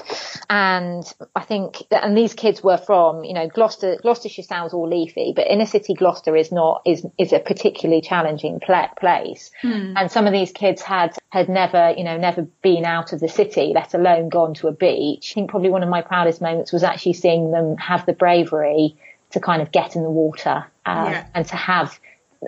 And I think and these kids were from, you know, Gloucester, Gloucestershire sounds all leafy, but inner city Gloucester is not, is, is a particularly challenging pl- place. Mm. And some of these kids had, had never, you know, never been out of the city, let alone gone to a beach. I think probably one of my proudest moments was actually seeing them have the bravery to kind of get in the water uh, yeah. and to have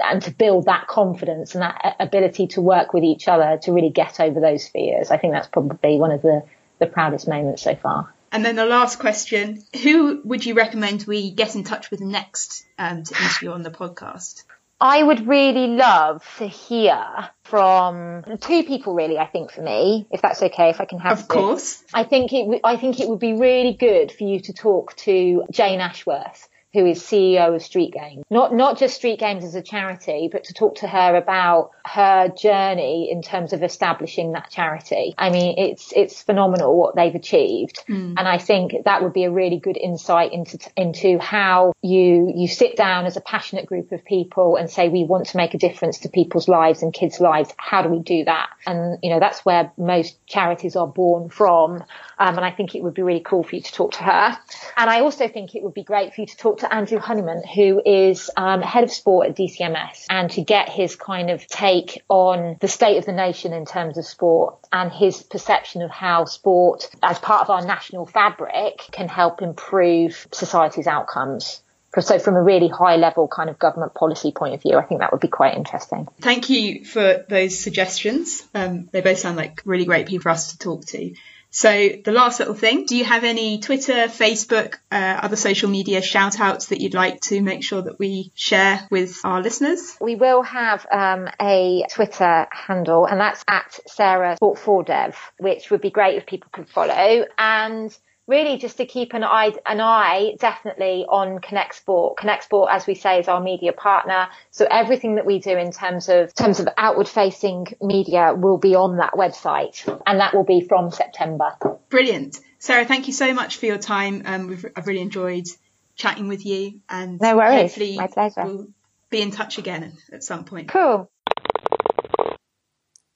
and to build that confidence and that ability to work with each other to really get over those fears. I think that's probably one of the, the proudest moments so far. And then the last question, who would you recommend we get in touch with next um, to interview on the podcast? I would really love to hear from two people really, I think for me, if that's okay, if I can have Of course. I think it, I think it would be really good for you to talk to Jane Ashworth who is CEO of Street Games. Not not just Street Games as a charity, but to talk to her about her journey in terms of establishing that charity. I mean, it's it's phenomenal what they've achieved, mm. and I think that would be a really good insight into into how you you sit down as a passionate group of people and say we want to make a difference to people's lives and kids' lives. How do we do that? And you know that's where most charities are born from. Um, and I think it would be really cool for you to talk to her. And I also think it would be great for you to talk to to Andrew Honeyman, who is um, head of sport at DCMS, and to get his kind of take on the state of the nation in terms of sport and his perception of how sport, as part of our national fabric, can help improve society's outcomes. So, from a really high level kind of government policy point of view, I think that would be quite interesting. Thank you for those suggestions. Um, they both sound like really great people for us to talk to. So the last little thing, do you have any Twitter, Facebook, uh, other social media shout outs that you'd like to make sure that we share with our listeners? We will have um, a Twitter handle and that's at Sarah Sport 4 Dev, which would be great if people could follow. And really just to keep an eye, an eye definitely on Connect Sport. Connect Sport, as we say, is our media partner. So everything that we do in terms of, in terms of outward facing media will be on that website and that will be from September. Brilliant. Sarah, thank you so much for your time. Um, I've really enjoyed chatting with you and no worries. hopefully My pleasure. we'll be in touch again at some point. Cool.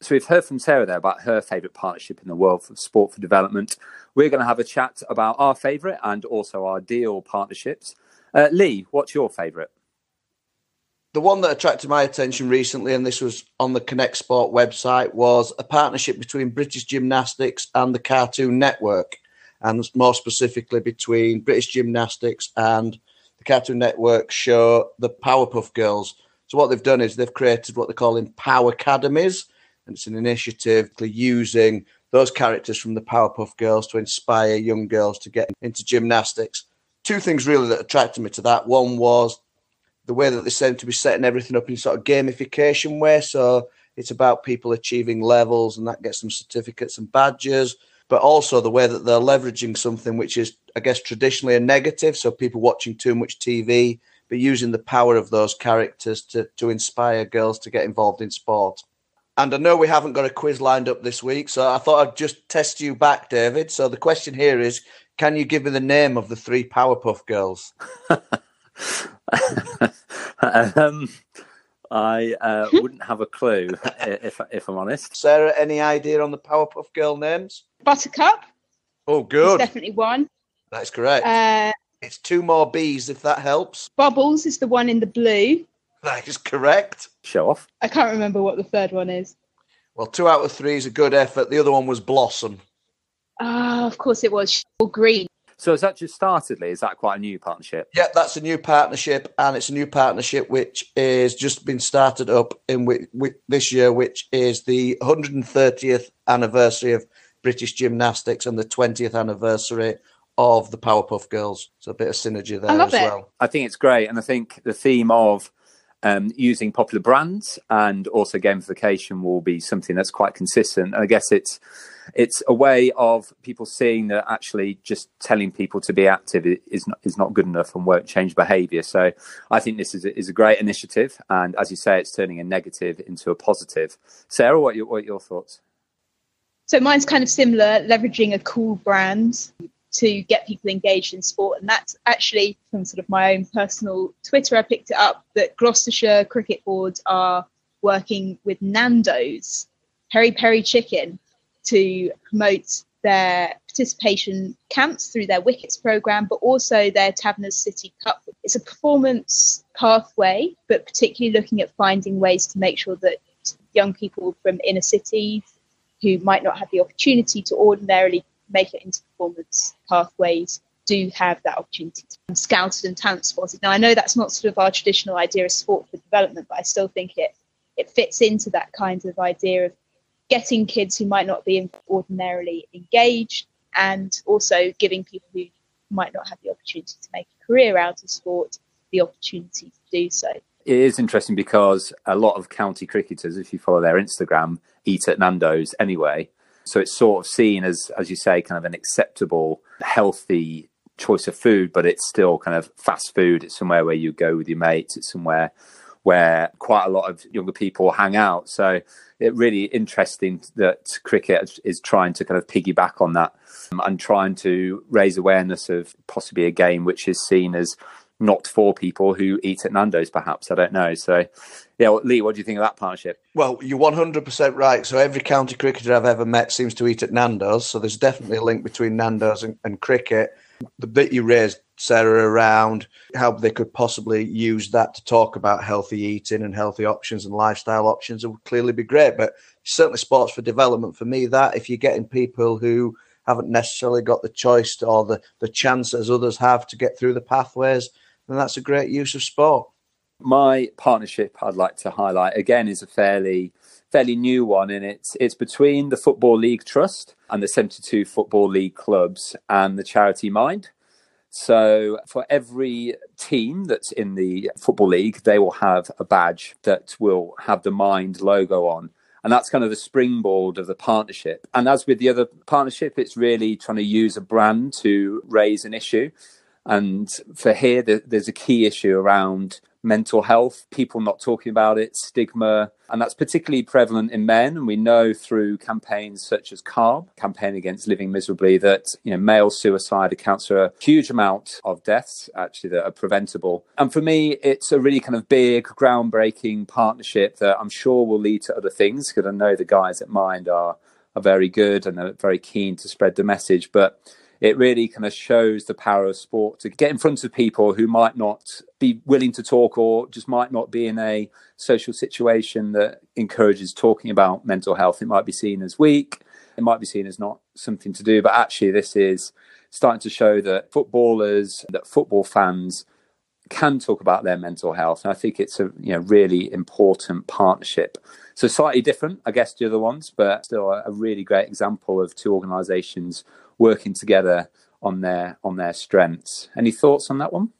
So we've heard from Sarah there about her favourite partnership in the world for sport for development. We're going to have a chat about our favourite and also our deal partnerships. Uh, Lee, what's your favourite? The one that attracted my attention recently, and this was on the Connect Sport website, was a partnership between British Gymnastics and the Cartoon Network, and more specifically between British Gymnastics and the Cartoon Network show The Powerpuff Girls. So what they've done is they've created what they call Power Academies, and it's an initiative using those characters from the Powerpuff Girls to inspire young girls to get into gymnastics. Two things really that attracted me to that. One was the way that they seem to be setting everything up in sort of gamification way. So it's about people achieving levels and that gets them certificates and badges, but also the way that they're leveraging something which is, I guess, traditionally a negative. So people watching too much TV, but using the power of those characters to, to inspire girls to get involved in sport. And I know we haven't got a quiz lined up this week, so I thought I'd just test you back, David. So the question here is can you give me the name of the three Powerpuff Girls? *laughs* um, I uh, wouldn't have a clue if, if I'm honest. Sarah, any idea on the Powerpuff Girl names? Buttercup. Oh, good. Definitely one. That's correct. Uh, it's two more B's if that helps. Bubbles is the one in the blue. *laughs* That is correct. Show off. I can't remember what the third one is. Well, two out of three is a good effort. The other one was Blossom. Ah, of course it was. Green. So has that just started, Lee? Is that quite a new partnership? Yeah, that's a new partnership, and it's a new partnership which is just been started up in w- w- this year, which is the 130th anniversary of British gymnastics and the 20th anniversary of the Powerpuff Girls. So a bit of synergy there I love as it. well. I think it's great, and I think the theme of um, using popular brands and also gamification will be something that's quite consistent. And I guess it's it's a way of people seeing that actually just telling people to be active is not is not good enough and won't change behaviour. So I think this is a, is a great initiative, and as you say, it's turning a negative into a positive. Sarah, what are your, what are your thoughts? So mine's kind of similar, leveraging a cool brand to get people engaged in sport. And that's actually from sort of my own personal Twitter, I picked it up that Gloucestershire cricket boards are working with Nando's Peri Peri Chicken to promote their participation camps through their Wickets program, but also their Taverners City Cup. It's a performance pathway, but particularly looking at finding ways to make sure that young people from inner cities who might not have the opportunity to ordinarily make it into performance pathways do have that opportunity to be scouted and talent spotted. Now, I know that's not sort of our traditional idea of sport for development, but I still think it it fits into that kind of idea of getting kids who might not be ordinarily engaged and also giving people who might not have the opportunity to make a career out of sport the opportunity to do so. It is interesting because a lot of county cricketers, if you follow their Instagram, eat at Nando's anyway. So it's sort of seen as, as you say, kind of an acceptable, healthy choice of food, but it's still kind of fast food. It's somewhere where you go with your mates. It's somewhere where quite a lot of younger people hang out. So it's really interesting that cricket is trying to kind of piggyback on that um, and trying to raise awareness of possibly a game which is seen as not for people who eat at Nando's, perhaps. I don't know. So, yeah, well, Lee, what do you think of that partnership? Well, you're 100% right. So, every county cricketer I've ever met seems to eat at Nando's. So, there's definitely a link between Nando's and, and cricket. The bit you raised, Sarah, around how they could possibly use that to talk about healthy eating and healthy options and lifestyle options would clearly be great. But certainly, sports for development for me, that if you're getting people who haven't necessarily got the choice or the, the chance as others have to get through the pathways, then that's a great use of sport. My partnership I'd like to highlight again is a fairly fairly new one and it's it's between the Football League Trust and the 72 Football League clubs and the charity Mind. So for every team that's in the Football League, they will have a badge that will have the Mind logo on. And that's kind of the springboard of the partnership. And as with the other partnership, it's really trying to use a brand to raise an issue. And for here, there's a key issue around mental health, people not talking about it, stigma, and that's particularly prevalent in men. And we know through campaigns such as CALM, campaign against living miserably, that you know male suicide accounts for a huge amount of deaths actually that are preventable. And for me, it's a really kind of big, groundbreaking partnership that I'm sure will lead to other things because I know the guys at Mind are are very good and they're very keen to spread the message, but it really kind of shows the power of sport to get in front of people who might not be willing to talk or just might not be in a social situation that encourages talking about mental health. It might be seen as weak, it might be seen as not something to do, but actually, this is starting to show that footballers, that football fans can talk about their mental health. And I think it's a you know really important partnership. So slightly different, I guess, to the other ones, but still a, a really great example of two organisations working together on their on their strengths. Any thoughts on that one?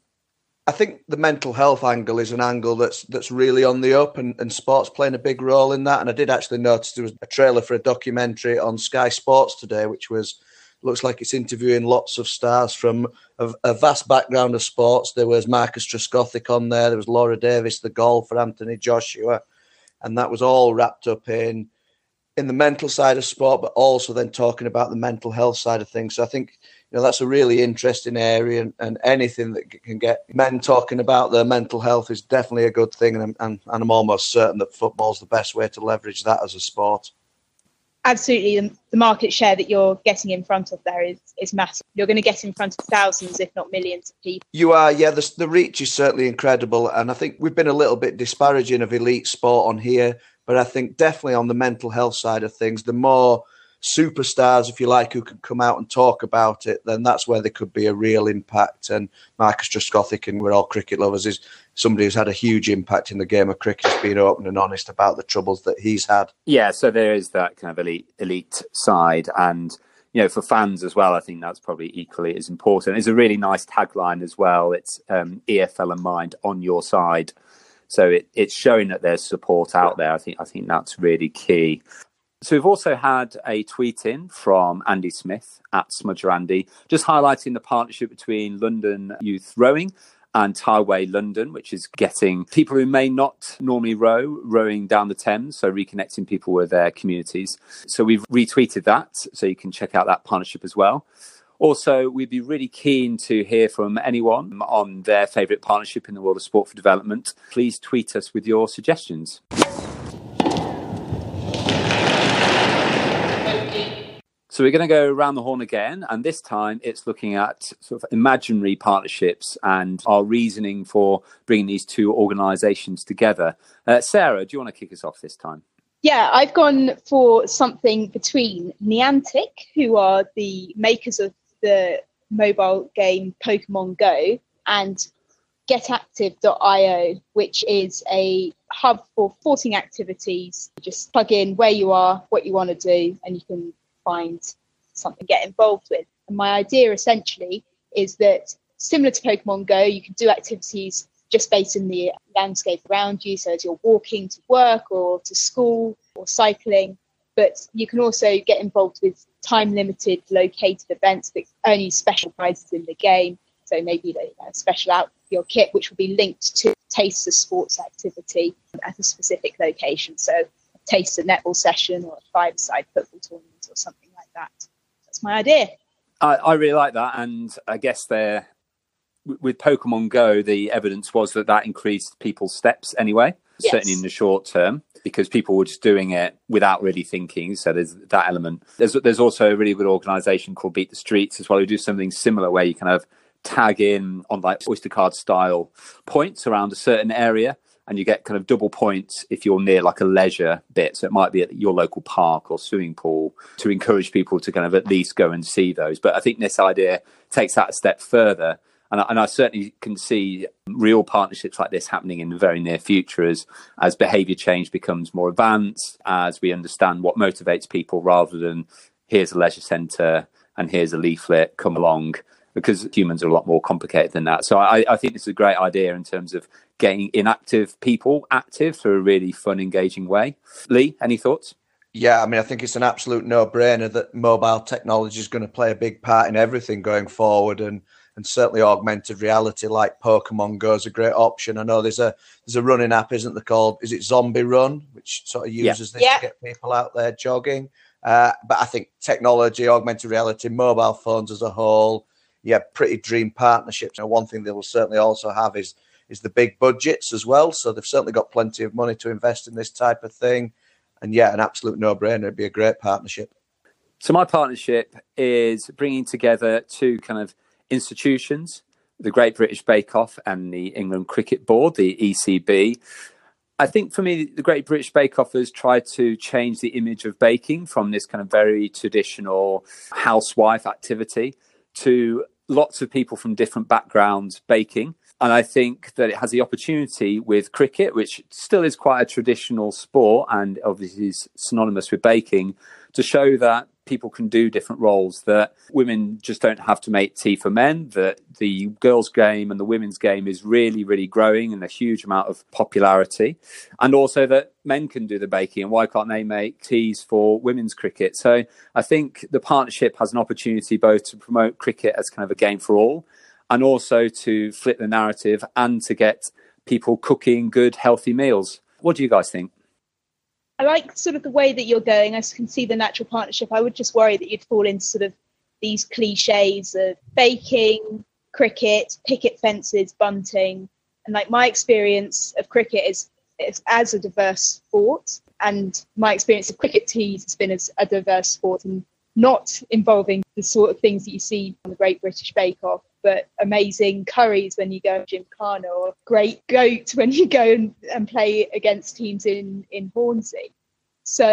I think the mental health angle is an angle that's that's really on the up, and, and sports playing a big role in that. And I did actually notice there was a trailer for a documentary on Sky Sports today, which was looks like it's interviewing lots of stars from a, a vast background of sports. There was Marcus Trescothick on there. There was Laura Davies, the golfer, Anthony Joshua, and that was all wrapped up in in the mental side of sport, but also then talking about the mental health side of things. So I think you know that's a really interesting area, and, and anything that can get men talking about their mental health is definitely a good thing. And, and, and I'm almost certain that football's the best way to leverage that as a sport. Absolutely, the, the market share that you're getting in front of there is, is massive. You're going to get in front of thousands, if not millions, of people. You are, yeah. The, the reach is certainly incredible, and I think we've been a little bit disparaging of elite sport on here but I think definitely on the mental health side of things, the more superstars, if you like, who can come out and talk about it, then that's where there could be a real impact. And Marcus Trescothick, and we're all cricket lovers, is somebody who's had a huge impact in the game of cricket, has been open and honest about the troubles that he's had. Yeah, so there is that kind of elite elite side and you know, for fans as well, I think that's probably equally as important. It's a really nice tagline as well. It's um, EFL and Mind on your side. So it, it's showing that there's support out there. I think I think that's really key. So we've also had a tweet in from Andy Smith at Smudger Andy, just highlighting the partnership between London Youth Rowing and Tideway London, which is getting people who may not normally row rowing down the Thames, so reconnecting people with their communities. So we've retweeted that, so you can check out that partnership as well. Also, we'd be really keen to hear from anyone on their favourite partnership in the world of sport for development. Please tweet us with your suggestions. So we're going to go around the horn again, and this time it's looking at sort of imaginary partnerships and our reasoning for bringing these two organisations together. Uh, Sarah, do you want to kick us off this time? Yeah, I've gone for something between Niantic, who are the makers of the mobile game Pokemon Go and getactive.io, which is a hub for sporting activities. You just plug in where you are, what you want to do, and you can find something to get involved with. And my idea essentially is that similar to Pokemon Go, you can do activities just based in the landscape around you. So as you're walking to work or to school or cycling, but you can also get involved with time limited located events that only special prizes in the game. So maybe a special out your kit, which will be linked to taste of sports activity at a specific location. So a taste of netball session or a five-side football tournament or something like that. That's my idea. I, I really like that, and I guess they're with Pokemon Go, the evidence was that that increased people's steps anyway, yes. certainly in the short term, because people were just doing it without really thinking. So there's that element. There's there's also a really good organisation called Beat the Streets as well, who do something similar where you kind of tag in on like Oyster card style points around a certain area and you get kind of double points if you're near like a leisure bit. So it might be at your local park or swimming pool to encourage people to kind of at least go and see those. But I think this idea takes that a step further. And I, and I certainly can see real partnerships like this happening in the very near future as, as behavior change becomes more advanced, as we understand what motivates people rather than here's a leisure centre and here's a leaflet, come along because humans are a lot more complicated than that. So I, I think this is a great idea in terms of getting inactive people active through a really fun, engaging way. Lee, any thoughts? Yeah, I mean, I think it's an absolute no-brainer that mobile technology is going to play a big part in everything going forward, and and certainly augmented reality like Pokemon Go is a great option. I know there's a there's a running app, isn't there? Called is it Zombie Run, which sort of uses yeah. this yeah. to get people out there jogging. Uh, but I think technology, augmented reality, mobile phones as a whole, yeah, pretty dream partnerships. Now, one thing they will certainly also have is is the big budgets as well. So they've certainly got plenty of money to invest in this type of thing. And yeah, an absolute no brainer. It'd be a great partnership. So my partnership is bringing together two kind of institutions, the Great British Bake Off and the England Cricket Board, the ECB. I think for me, the Great British Bake Off has tried to change the image of baking from this kind of very traditional housewife activity to lots of people from different backgrounds baking. And I think that it has the opportunity with cricket, which still is quite a traditional sport and obviously is synonymous with baking, to show that people can do different roles, that women just don't have to make tea for men, that the girls' game and the women's game is really, really growing and a huge amount of popularity. And also that men can do the baking and why can't they make teas for women's cricket? So I think the partnership has an opportunity both to promote cricket as kind of a game for all and also to flip the narrative and to get people cooking good, healthy meals. What do you guys think? I like sort of the way that you're going. I can see the natural partnership. I would just worry that you'd fall into sort of these cliches of baking, cricket, picket fences, bunting. And like my experience of cricket is, is as a diverse sport. And my experience of cricket teas has been as a diverse sport and not involving the sort of things that you see on the Great British Bake Off, but amazing curries when you go to Gymkhana or great goat *laughs* when you go and, and play against teams in, in Hornsey. So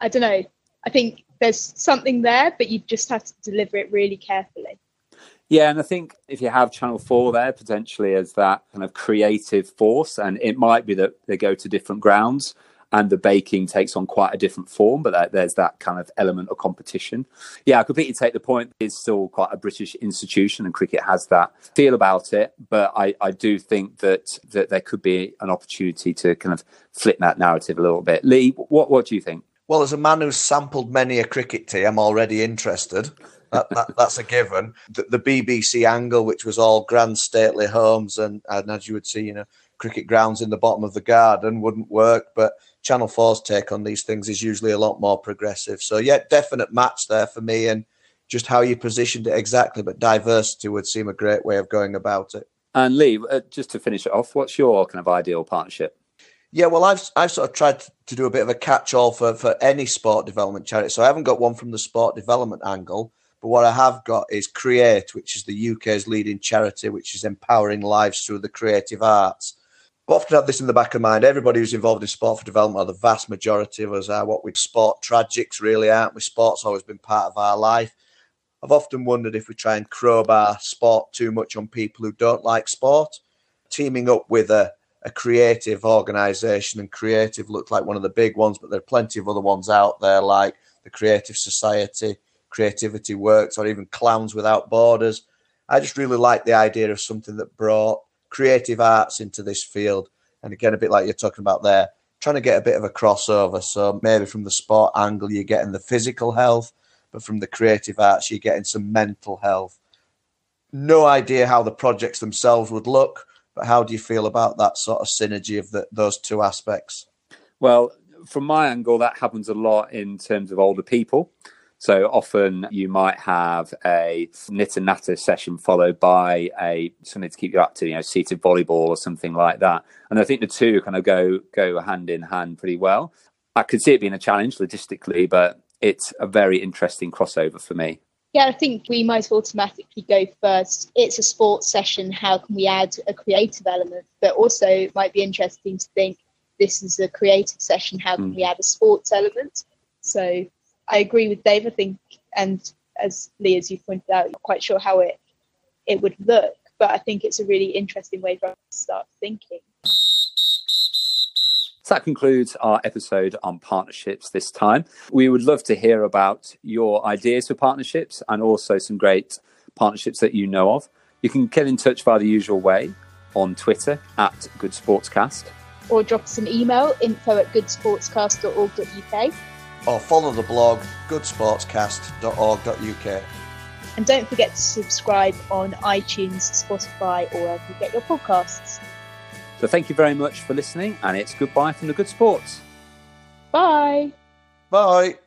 I don't know. I think there's something there, but you just have to deliver it really carefully. Yeah, and I think if you have Channel 4 there potentially as that kind of creative force, and it might be that they go to different grounds and the baking takes on quite a different form, but there's that kind of element of competition. Yeah, I completely take the point. It's still quite a British institution, and cricket has that feel about it. But I, I do think that that there could be an opportunity to kind of flip that narrative a little bit. Lee, what what do you think? Well, as a man who's sampled many a cricket tea, I'm already interested. That, that, *laughs* that's a given. The, the, BBC angle, which was all grand stately homes, and, and as you would see, you know, cricket grounds in the bottom of the garden wouldn't work. But Channel 4's take on these things is usually a lot more progressive. So, yeah, definite match there for me. And just how you positioned it exactly, but diversity would seem a great way of going about it. And Lee, uh, just to finish it off, what's your kind of ideal partnership? Yeah, well, I've I've sort of tried to do a bit of a catch-all for for any sport development charity. So I haven't got one from the sport development angle, but what I have got is Create, which is the UK's leading charity, which is empowering lives through the creative arts often have this in the back of mind. Everybody who's involved in sport for development, or the vast majority of us, are what we sport tragics, really, aren't we? Sport's always been part of our life. I've often wondered if we try and crowbar sport too much on people who don't like sport. Teaming up with a, a creative organisation, and creative looked like one of the big ones, but there are plenty of other ones out there, like the Creative Society, Creativity Works, or even Clowns Without Borders. I just really like the idea of something that brought creative arts into this field. And again, a bit like you're talking about there, trying to get a bit of a crossover. So maybe from the sport angle, you're getting the physical health, but from the creative arts, you're getting some mental health. No idea how the projects themselves would look, but how do you feel about that sort of synergy of the, those two aspects? Well, from my angle, that happens a lot in terms of older people. So often you might have a knit and natter session followed by a something to keep you active, you know, seated volleyball or something like that. And I think the two kind of go go hand in hand pretty well. I could see it being a challenge logistically, but it's a very interesting crossover for me. Yeah, I think we might automatically go first. It's a sports session. How can we add a creative element? But also, it might be interesting to think this is a creative session. How can mm. we add a sports element? So I agree with Dave. I think, and as Lee, as you pointed out, not quite sure how it it would look, but I think it's a really interesting way for us to start thinking. So that concludes our episode on partnerships this time. We would love to hear about your ideas for partnerships and also some great partnerships that you know of. You can get in touch via the usual way on Twitter at Good Sportscast. Or drop us an email info at goodsportscast.org.uk or follow the blog goodsportscast.org.uk. And don't forget to subscribe on iTunes, Spotify, or wherever you get your podcasts. So thank you very much for listening, and it's goodbye from the Good Sports. Bye. Bye.